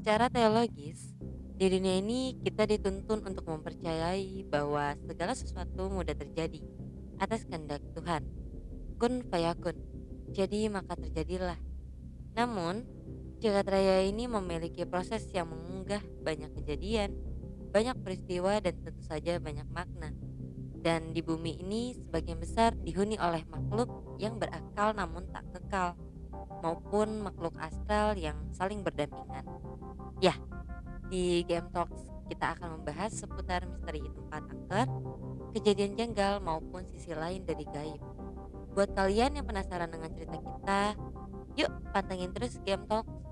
Secara teologis, di dunia ini kita dituntun untuk mempercayai bahwa segala sesuatu mudah terjadi atas kehendak Tuhan. Kun fayakun. Jadi maka terjadilah. Namun, jagat raya ini memiliki proses yang mengunggah banyak kejadian, banyak peristiwa dan tentu saja banyak makna. Dan di bumi ini sebagian besar dihuni oleh makhluk yang berakal namun tak kekal, maupun makhluk astral yang saling berdampingan. Ya, di Game Talks kita akan membahas seputar misteri tempat angker, kejadian janggal maupun sisi lain dari gaib. Buat kalian yang penasaran dengan cerita kita, yuk pantengin terus Game Talks.